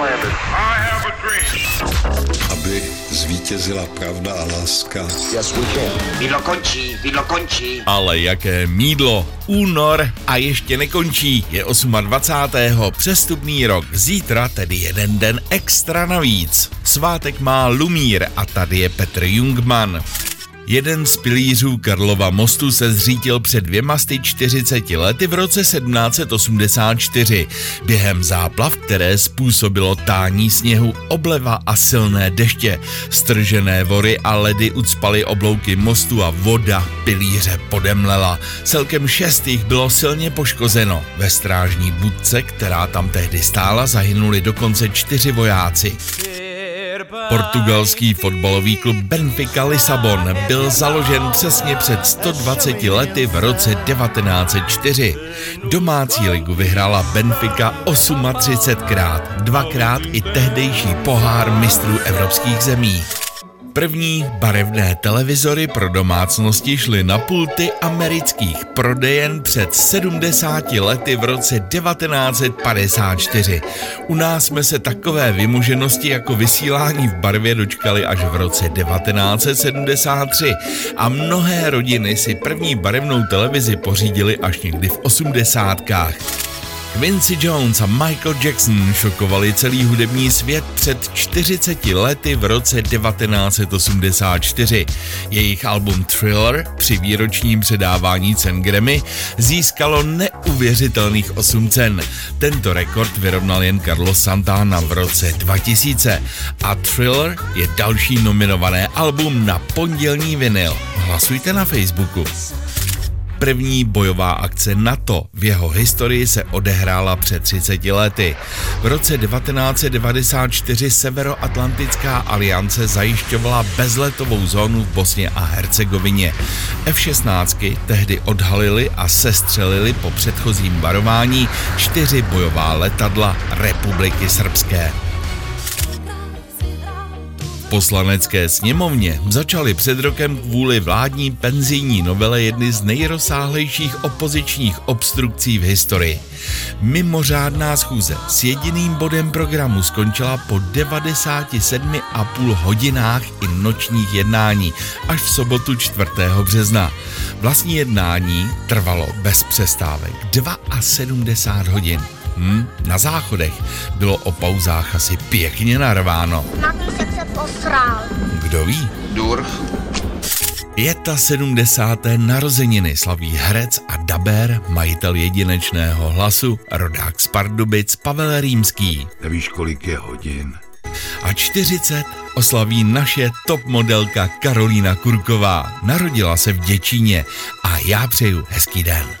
landed. I have a dream. aby zvítězila pravda a láska. Yes, we can. Končí, jídlo končí. Ale jaké mídlo. Únor a ještě nekončí. Je 28. přestupný rok. Zítra tedy jeden den extra navíc. Svátek má Lumír a tady je Petr Jungman. Jeden z pilířů Karlova mostu se zřítil před dvěma 40 lety v roce 1784 během záplav, které způsobilo tání sněhu, obleva a silné deště. Stržené vory a ledy ucpaly oblouky mostu a voda pilíře podemlela. Celkem šest jich bylo silně poškozeno. Ve strážní budce, která tam tehdy stála, zahynuli dokonce čtyři vojáci. Portugalský fotbalový klub Benfica Lisabon byl založen přesně před 120 lety v roce 1904. Domácí ligu vyhrála Benfica 38krát, dvakrát i tehdejší pohár mistrů evropských zemí. První barevné televizory pro domácnosti šly na pulty amerických prodejen před 70 lety v roce 1954. U nás jsme se takové vymoženosti jako vysílání v barvě dočkali až v roce 1973 a mnohé rodiny si první barevnou televizi pořídili až někdy v osmdesátkách. Quincy Jones a Michael Jackson šokovali celý hudební svět před 40 lety v roce 1984. Jejich album Thriller při výročním předávání cen Grammy získalo neuvěřitelných 8 cen. Tento rekord vyrovnal jen Carlos Santana v roce 2000 a Thriller je další nominované album na pondělní vinyl. Hlasujte na Facebooku. První bojová akce NATO v jeho historii se odehrála před 30 lety. V roce 1994 Severoatlantická aliance zajišťovala bezletovou zónu v Bosně a Hercegovině. F-16 tehdy odhalili a sestřelili po předchozím varování čtyři bojová letadla Republiky Srbské poslanecké sněmovně začaly před rokem kvůli vládní penzijní novele jedny z nejrozsáhlejších opozičních obstrukcí v historii. Mimořádná schůze s jediným bodem programu skončila po 97,5 hodinách i nočních jednání až v sobotu 4. března. Vlastní jednání trvalo bez přestávek 72 hodin. Hmm, na záchodech bylo o pauzách asi pěkně narváno. Na posral. Kdo ví? Dur. Je ta 70. narozeniny slaví herec a daber, majitel jedinečného hlasu, rodák z Pardubic Pavel Rýmský. Nevíš, kolik je hodin? A 40 oslaví naše top modelka Karolína Kurková. Narodila se v Děčíně a já přeju hezký den.